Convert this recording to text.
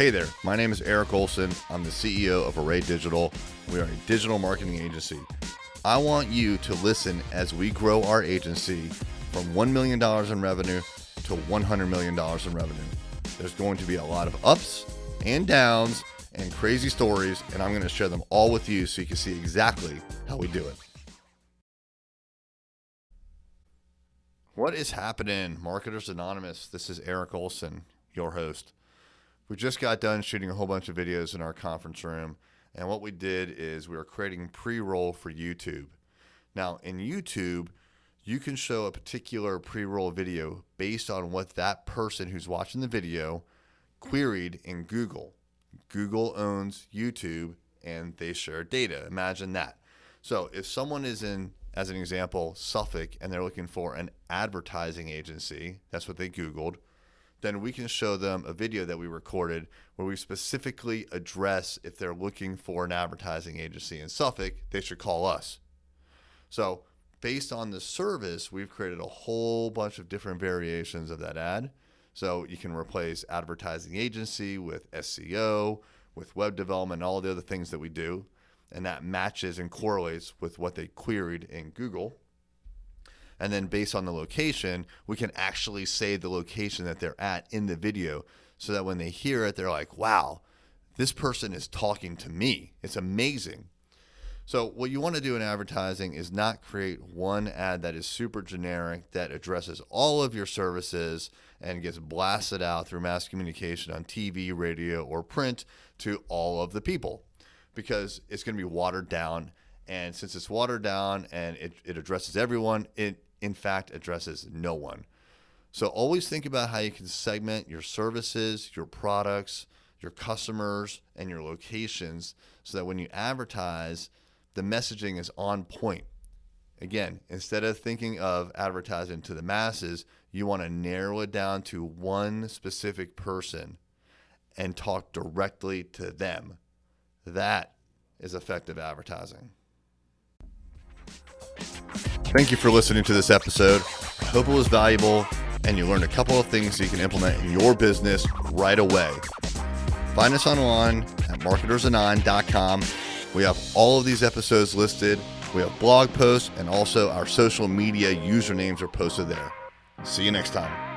Hey there, my name is Eric Olson. I'm the CEO of Array Digital. We are a digital marketing agency. I want you to listen as we grow our agency from $1 million in revenue to $100 million in revenue. There's going to be a lot of ups and downs and crazy stories, and I'm going to share them all with you so you can see exactly how we do it. What is happening, Marketers Anonymous? This is Eric Olson, your host. We just got done shooting a whole bunch of videos in our conference room. And what we did is we were creating pre roll for YouTube. Now, in YouTube, you can show a particular pre roll video based on what that person who's watching the video queried in Google. Google owns YouTube and they share data. Imagine that. So, if someone is in, as an example, Suffolk and they're looking for an advertising agency, that's what they Googled then we can show them a video that we recorded where we specifically address if they're looking for an advertising agency in Suffolk, they should call us. So, based on the service, we've created a whole bunch of different variations of that ad. So, you can replace advertising agency with SEO, with web development, all the other things that we do. And that matches and correlates with what they queried in Google. And then based on the location, we can actually say the location that they're at in the video so that when they hear it, they're like, wow, this person is talking to me. It's amazing. So, what you want to do in advertising is not create one ad that is super generic that addresses all of your services and gets blasted out through mass communication on TV, radio, or print to all of the people because it's going to be watered down. And since it's watered down and it, it addresses everyone, it in fact addresses no one. So always think about how you can segment your services, your products, your customers, and your locations so that when you advertise, the messaging is on point. Again, instead of thinking of advertising to the masses, you want to narrow it down to one specific person and talk directly to them. That is effective advertising. Thank you for listening to this episode. I hope it was valuable and you learned a couple of things that you can implement in your business right away. Find us online at marketersanon.com. We have all of these episodes listed. We have blog posts and also our social media usernames are posted there. See you next time.